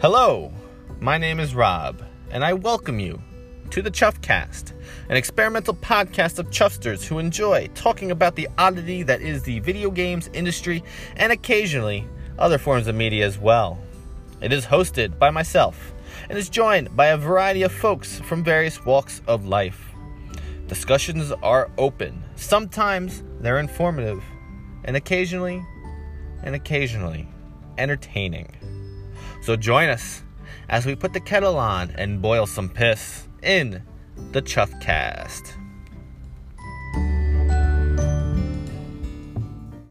Hello, my name is Rob, and I welcome you to the Chuffcast, an experimental podcast of chuffsters who enjoy talking about the oddity that is the video games industry and occasionally other forms of media as well. It is hosted by myself and is joined by a variety of folks from various walks of life. Discussions are open. Sometimes they're informative, and occasionally, and occasionally, entertaining. So join us as we put the kettle on and boil some piss in the Chuffcast.